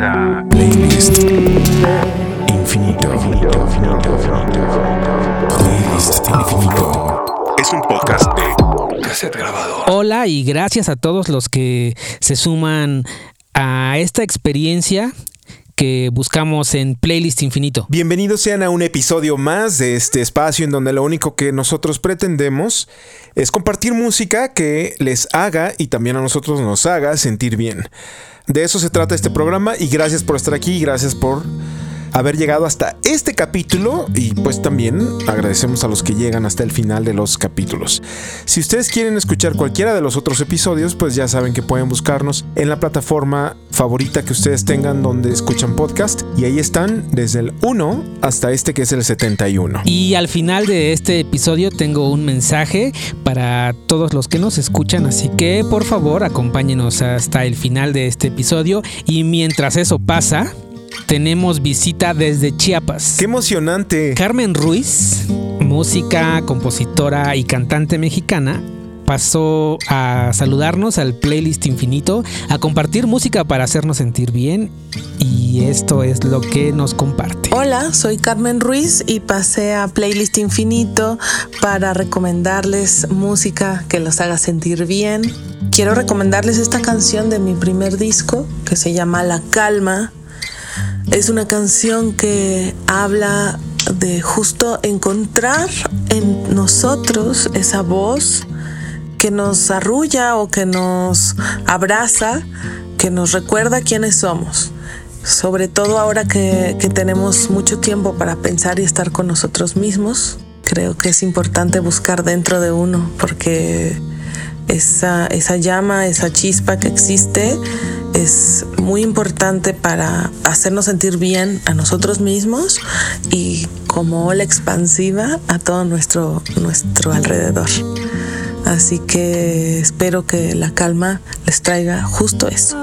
a Playlist Infinito. Playlist Infinito. Es un podcast de cassette grabado. Hola y gracias a todos los que se suman a esta experiencia que buscamos en Playlist Infinito. Bienvenidos sean a un episodio más de este espacio en donde lo único que nosotros pretendemos es compartir música que les haga y también a nosotros nos haga sentir bien. De eso se trata este programa y gracias por estar aquí y gracias por haber llegado hasta este capítulo y pues también agradecemos a los que llegan hasta el final de los capítulos. Si ustedes quieren escuchar cualquiera de los otros episodios, pues ya saben que pueden buscarnos en la plataforma favorita que ustedes tengan donde escuchan podcast y ahí están desde el 1 hasta este que es el 71. Y al final de este episodio tengo un mensaje para todos los que nos escuchan, así que por favor acompáñenos hasta el final de este episodio y mientras eso pasa, tenemos visita desde Chiapas. ¡Qué emocionante! Carmen Ruiz, música, compositora y cantante mexicana, pasó a saludarnos al playlist infinito, a compartir música para hacernos sentir bien y esto es lo que nos comparte. Hola, soy Carmen Ruiz y pasé a Playlist Infinito para recomendarles música que los haga sentir bien. Quiero recomendarles esta canción de mi primer disco que se llama La Calma. Es una canción que habla de justo encontrar en nosotros esa voz que nos arrulla o que nos abraza, que nos recuerda quiénes somos. Sobre todo ahora que, tenemos mucho tiempo para pensar y estar con nosotros mismos, creo que es importante buscar dentro de uno porque esa, esa llama, esa chispa que existe es muy importante para hacernos sentir bien a nosotros mismos y como ola expansiva a todo nuestro, nuestro alrededor. Así que espero que la calma les traiga justo eso.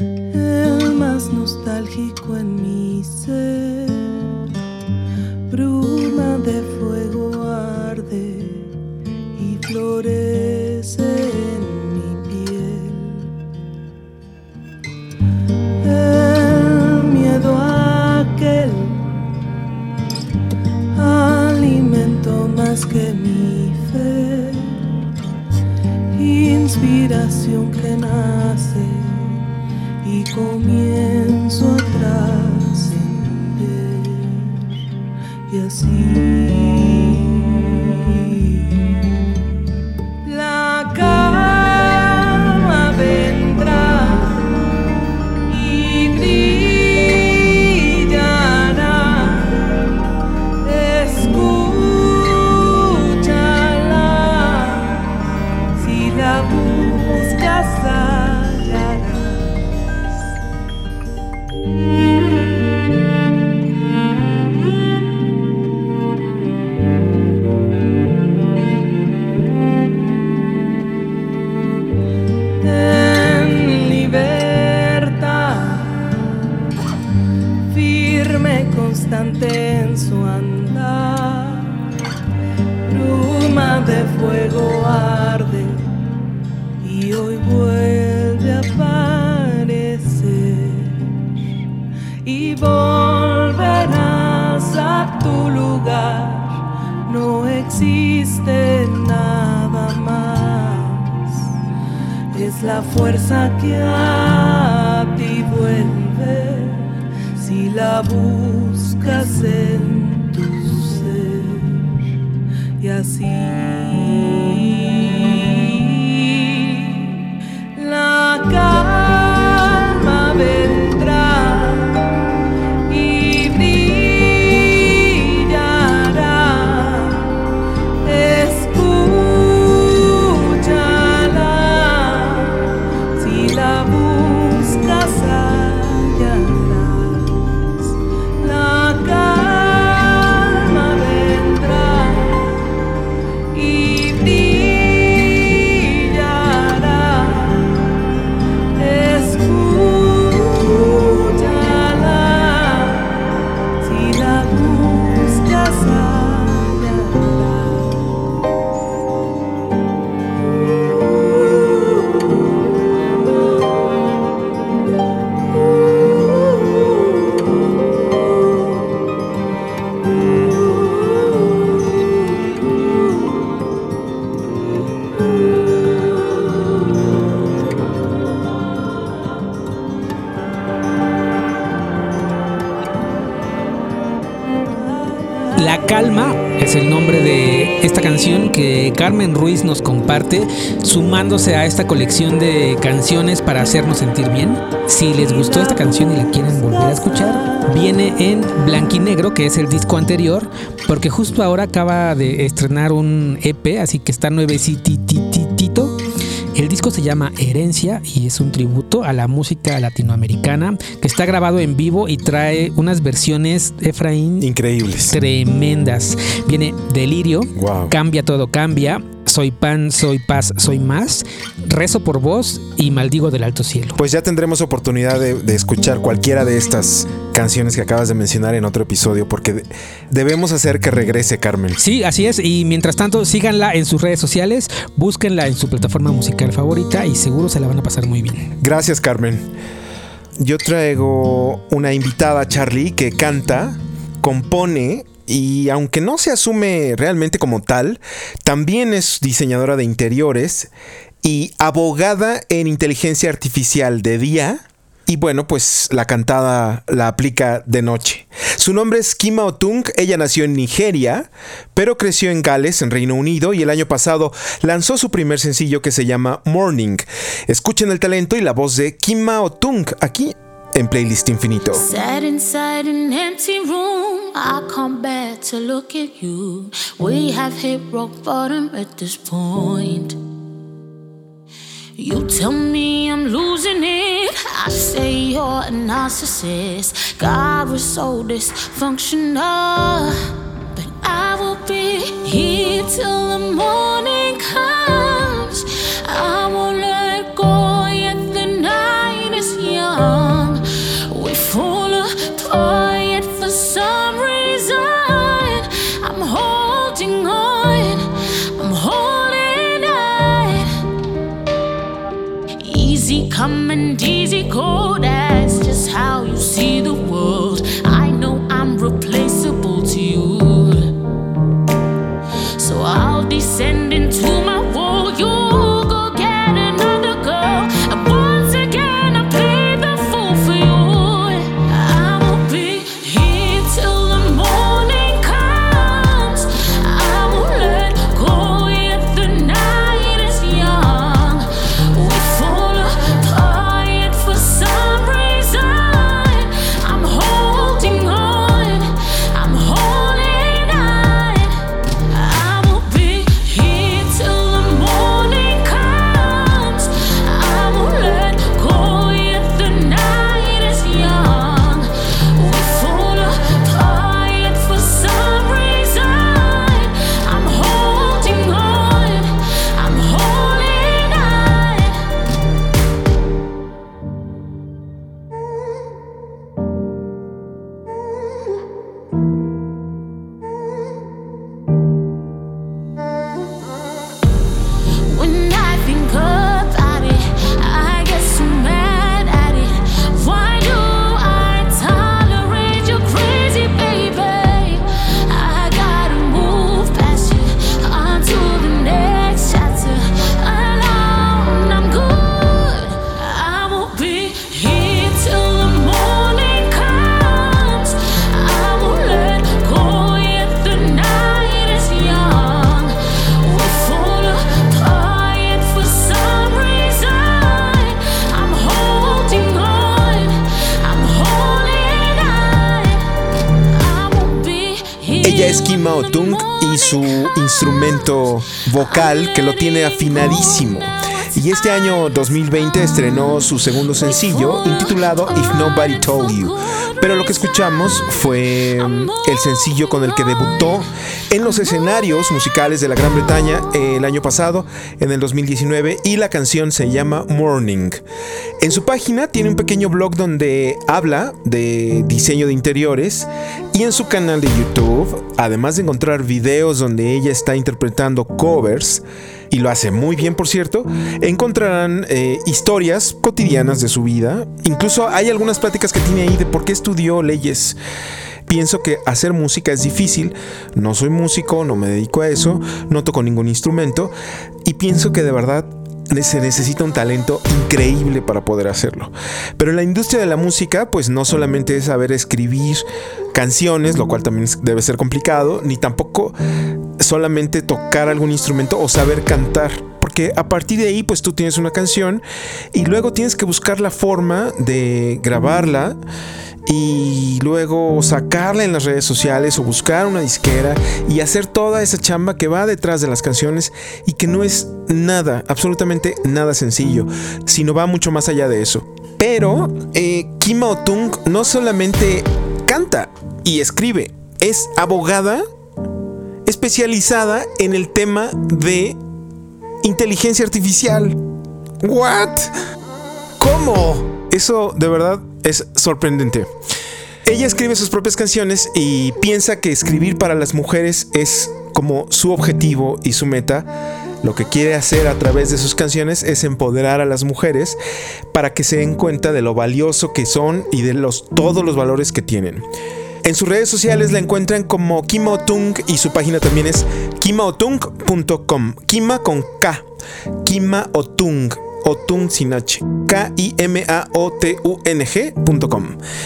El más nostálgico en mi ser, bruma de que mi fe, inspiración que nace y comienzo constante en su andar, bruma de fuego arde y hoy vuelve a aparecer. Y volverás a tu lugar, no existe nada más. Es la fuerza que a ti vuelve. Si la buscas en tu ser y así Carmen Ruiz nos comparte, sumándose a esta colección de canciones para hacernos sentir bien. Si les gustó esta canción y la quieren volver a escuchar, viene en Blanquinegro, que es el disco anterior, porque justo ahora acaba de estrenar un EP, así que está nuevecititito. El disco se llama Herencia y es un tributo a la música latinoamericana que está grabado en vivo y trae unas versiones, Efraín, Increíbles. tremendas. Viene Delirio, Wow. Cambia todo cambia, Soy pan, soy paz, soy más, Rezo por vos y Maldigo del alto cielo. Pues ya tendremos oportunidad de, de escuchar cualquiera de estas canciones que acabas de mencionar en otro episodio, porque de- debemos hacer que regrese Carmen. Sí, así es. Y mientras tanto, síganla en sus redes sociales, búsquenla en su plataforma musical favorita y seguro se la van a pasar muy bien. Gracias, Carmen. Yo traigo una invitada, Charlie, que canta, compone y aunque no se asume realmente como tal, también es diseñadora de interiores y abogada en inteligencia artificial de día. Y bueno, pues la cantada la aplica de noche. Su nombre es Kima Otung, ella nació en Nigeria, pero creció en Gales, en Reino Unido, y el año pasado lanzó su primer sencillo que se llama Morning. Escuchen el talento y la voz de Kima Otung aquí en Playlist Infinito. Sat inside an empty room. I come back to look at you. We have hit rock bottom at this point. You tell me I'm losing it. I say you're a narcissist. God was so dysfunctional. But I will be here till the morning es the Otung y su instrumento vocal que lo tiene afinadísimo. Y este año 2020 estrenó su segundo sencillo intitulado If Nobody Told You. Pero lo que escuchamos fue el sencillo con el que debutó en los escenarios musicales de la Gran Bretaña el año pasado, en el 2019, y la canción se llama Morning. En su página tiene un pequeño blog donde habla de diseño de interiores y en su canal de YouTube, además de encontrar videos donde ella está interpretando covers, y lo hace muy bien por cierto, encontrarán eh, historias cotidianas de su vida. Incluso hay algunas pláticas que tiene ahí de por qué estudió leyes. Pienso que hacer música es difícil, no soy músico, no me dedico a eso, no toco ningún instrumento y pienso que de verdad se necesita un talento increíble para poder hacerlo. Pero en la industria de la música, pues no solamente es saber escribir canciones, lo cual también debe ser complicado, ni tampoco solamente tocar algún instrumento o saber cantar. Porque a partir de ahí, pues tú tienes una canción y luego tienes que buscar la forma de grabarla y luego sacarla en las redes sociales o buscar una disquera y hacer toda esa chamba que va detrás de las canciones y que no es nada, absolutamente nada sencillo, sino va mucho más allá de eso. Pero eh, Kim Otung no solamente canta y escribe, es abogada especializada en el tema de inteligencia artificial. ¿What? ¿Cómo? Eso de verdad es sorprendente. Ella escribe sus propias canciones y piensa que escribir para las mujeres es como su objetivo y su meta. Lo que quiere hacer a través de sus canciones es empoderar a las mujeres para que se den cuenta de lo valioso que son y de los, todos los valores que tienen. En sus redes sociales la encuentran como Kima Otung y su página también es kimaotung.com. Kima con K. Kima Otung. Otung sin H. K-I-M-A-O-T-U-N-G.com.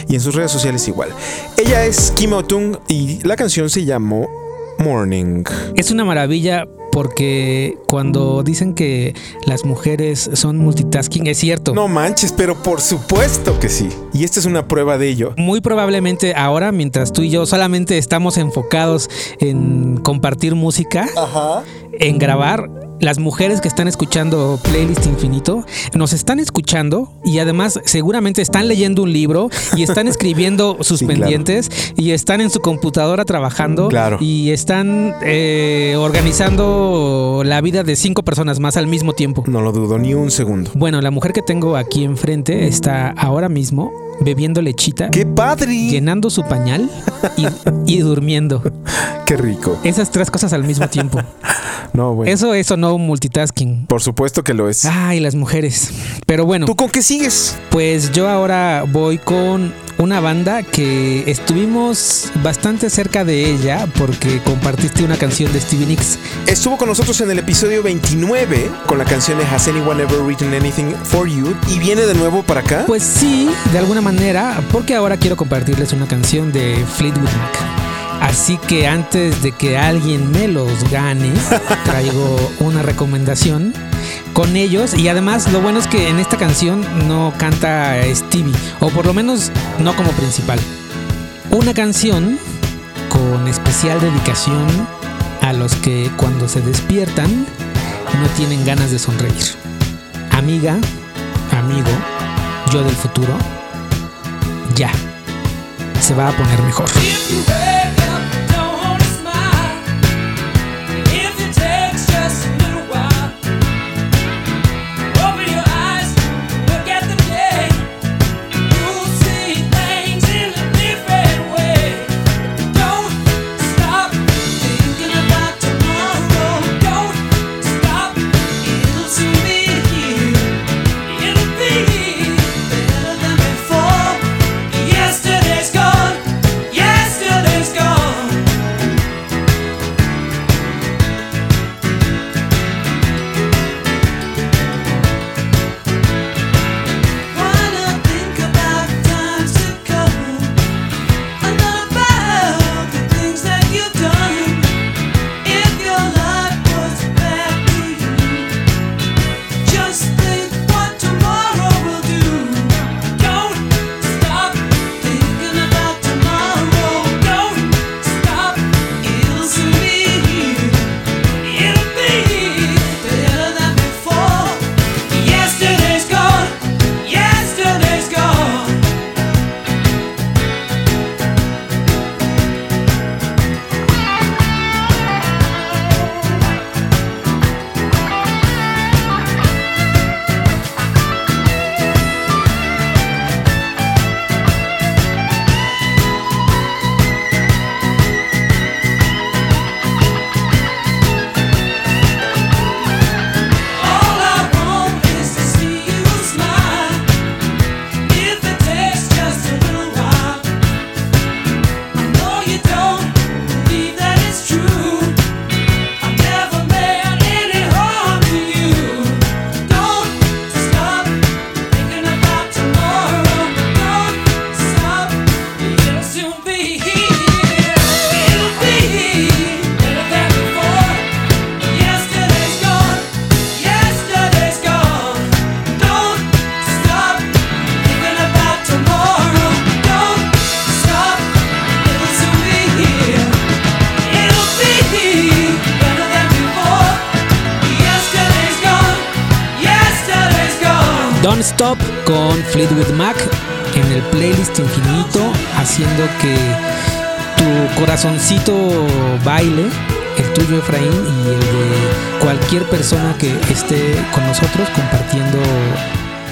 Y en sus redes sociales igual. Ella es Kima Otung y la canción se llamó Morning. Es una maravilla porque cuando dicen que las mujeres son multitasking, es cierto. No manches, pero por supuesto que sí. Y esta es una prueba de ello. Muy probablemente ahora, mientras tú y yo solamente estamos enfocados en compartir música, en grabar, las mujeres que están escuchando Playlist Infinito nos están escuchando y además seguramente están leyendo un libro y están escribiendo sus Sí, claro. pendientes y están en su computadora trabajando Claro. y están eh, organizando la vida de cinco personas más al mismo tiempo. No lo dudo ni un segundo. Bueno, la mujer que tengo aquí enfrente está ahora mismo bebiendo lechita, ¡Qué padre! llenando su pañal y, y durmiendo. ¡Qué rico! Esas tres cosas al mismo tiempo. No, bueno. Eso, eso no multitasking. Por supuesto que lo es. Ay, las mujeres. Pero bueno, ¿Tú con qué sigues? pues yo ahora voy con una banda que estuvimos bastante cerca de ella porque compartiste una canción de Stevie Nicks. Estuvo con nosotros en el episodio 29 con la canción de Has Anyone Ever Written Anything for You y viene de nuevo para acá. Pues sí, de alguna manera, porque ahora quiero compartirles una canción de Fleetwood Mac. Así que antes de que alguien me los gane, traigo una recomendación con ellos. Y además, lo bueno es que en esta canción no canta Stevie, o por lo menos no como principal. Una canción con especial dedicación a los que cuando se despiertan no tienen ganas de sonreír. Amiga, amigo, yo del futuro, ya, se va a poner mejor. Stop con Fleetwood Mac en el playlist infinito, haciendo que tu corazoncito baile, el tuyo Efraín y el de cualquier persona que esté con nosotros compartiendo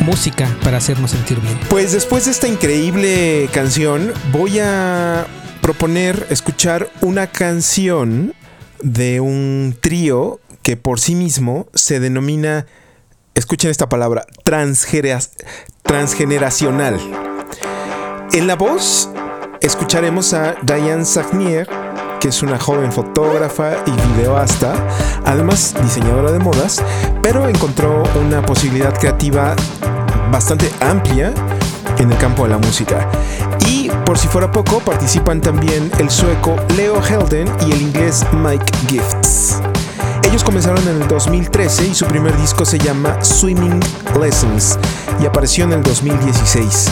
música para hacernos sentir bien. Pues después de esta increíble canción, voy a proponer escuchar una canción de un trío que por sí mismo se denomina, escuchen esta palabra, transgeneracional. En la voz escucharemos a Diane Sagnier, que es una joven fotógrafa y videoasta, además diseñadora de modas, pero encontró una posibilidad creativa bastante amplia en el campo de la música. Y por si fuera poco, participan también el sueco Leo Helden y el inglés Mike Gifts. Ellos comenzaron en el 2013 y su primer disco se llama Swimming Lessons y apareció en el 2016.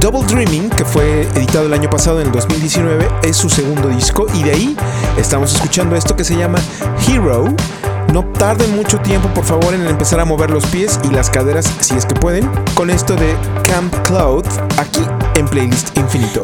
Double Dreaming, que fue editado el año pasado en el 2019, es su segundo disco y de ahí estamos escuchando esto que se llama Hero. No tarden mucho tiempo, por favor, en empezar a mover los pies y las caderas si es que pueden, con esto de Camp Cloud aquí en Playlist Infinito.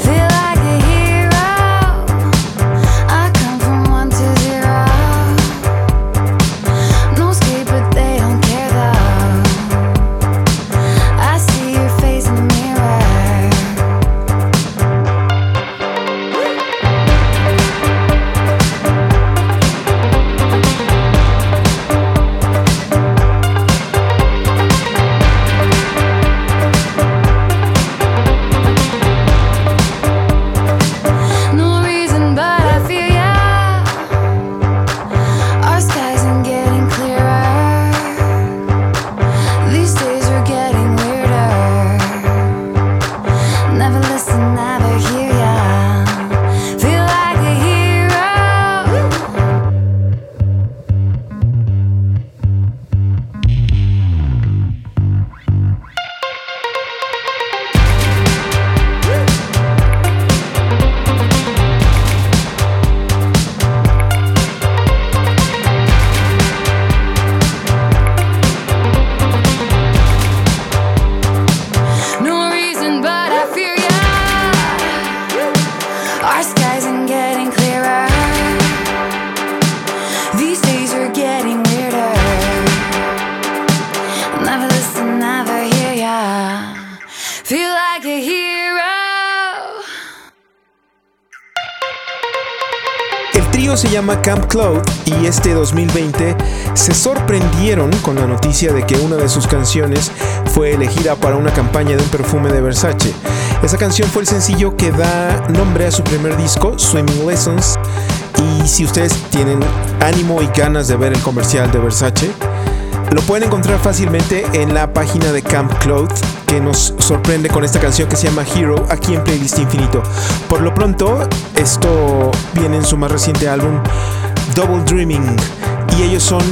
Trío se llama Camp Cloud y este 2020 se sorprendieron con la noticia de que una de sus canciones fue elegida para una campaña de un perfume de Versace. Esa canción fue el sencillo que da nombre a su primer disco, Swimming Lessons. Y si ustedes tienen ánimo y ganas de ver el comercial de Versace, lo pueden encontrar fácilmente en la página de Camp Cloud, que nos sorprende con esta canción que se llama Hero, aquí en Playlist Infinito. Por lo pronto, esto viene en su más reciente álbum, Double Dreaming, y ellos son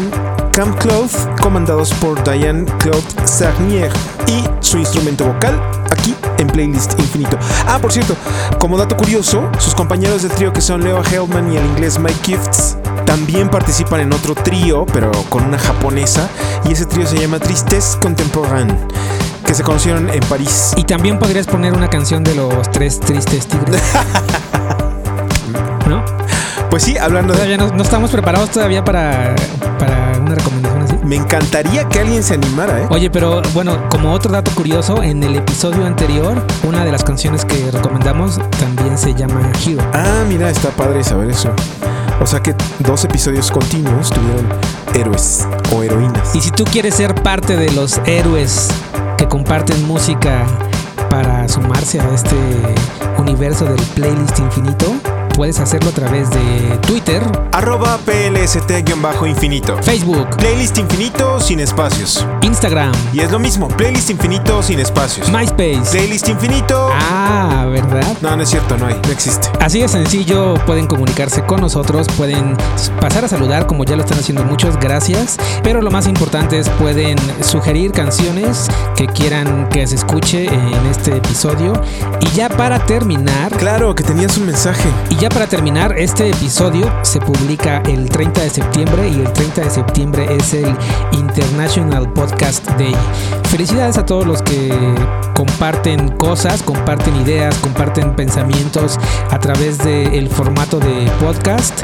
Camp Cloud, comandados por Diane Claude Sagnier, y su instrumento vocal, aquí en Playlist Infinito. Ah, por cierto, como dato curioso, sus compañeros del trío que son Leo Hellman y el inglés Mike Gifts también participan en otro trío, pero con una japonesa, y ese trío se llama Tristesse Contemporaine, que se conocieron en París. Y también podrías poner una canción de los tres tristes tigres. ¿No? Pues sí, hablando de... No, no estamos preparados todavía para, para una recomendación así. Me encantaría que alguien se animara, ¿eh? Oye, pero bueno, como otro dato curioso, en el episodio anterior, una de las canciones que recomendamos también se llama Hero. Ah, mira, está padre saber eso. O sea que dos episodios continuos tuvieron héroes o heroínas. Y si tú quieres ser parte de los héroes que comparten música para sumarse a este universo del playlist infinito, puedes hacerlo a través de Twitter, Arroba PLST-infinito. Facebook, Playlist infinito sin espacios. Instagram, Y es lo mismo, playlist infinito sin espacios. MySpace. Playlist infinito. Ah, ¿verdad? No, no es cierto, no hay, no existe. Así de sencillo, pueden comunicarse con nosotros, pueden pasar a saludar como ya lo están haciendo muchos, gracias. Pero lo más importante es pueden sugerir canciones que quieran que se escuche en este episodio. Y ya para terminar, Claro que tenías un mensaje. y ya ya para terminar, este episodio se publica el 30 de septiembre y el 30 de septiembre es el International Podcast Day. Felicidades a todos los que comparten cosas, comparten ideas, comparten pensamientos a través del formato de podcast.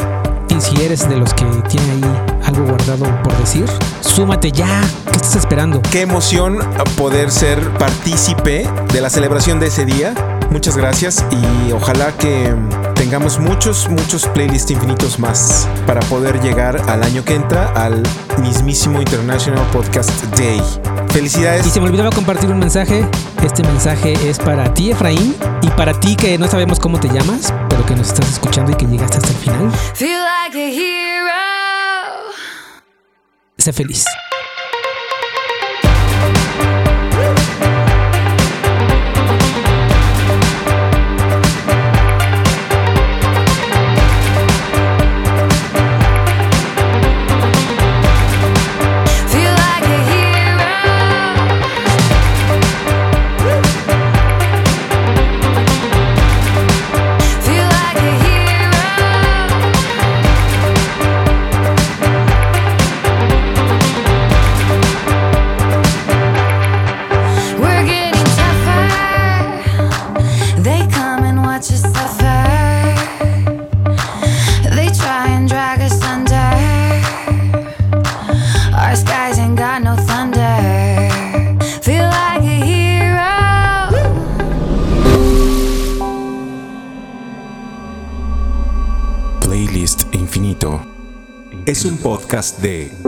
Y si eres de los que tiene ahí algo guardado por decir, súmate ya. ¿Qué estás esperando? Qué emoción poder ser partícipe de la celebración de ese día. Muchas gracias y ojalá que tengamos muchos, muchos playlists infinitos más para poder llegar al año que entra al mismísimo International Podcast Day. Y Felicidades. se me olvidaba compartir un mensaje. Este mensaje es para ti, Efraín, y para ti que no sabemos cómo te llamas, pero que nos estás escuchando y que llegaste hasta el final. Feel like a hero. Sé feliz. De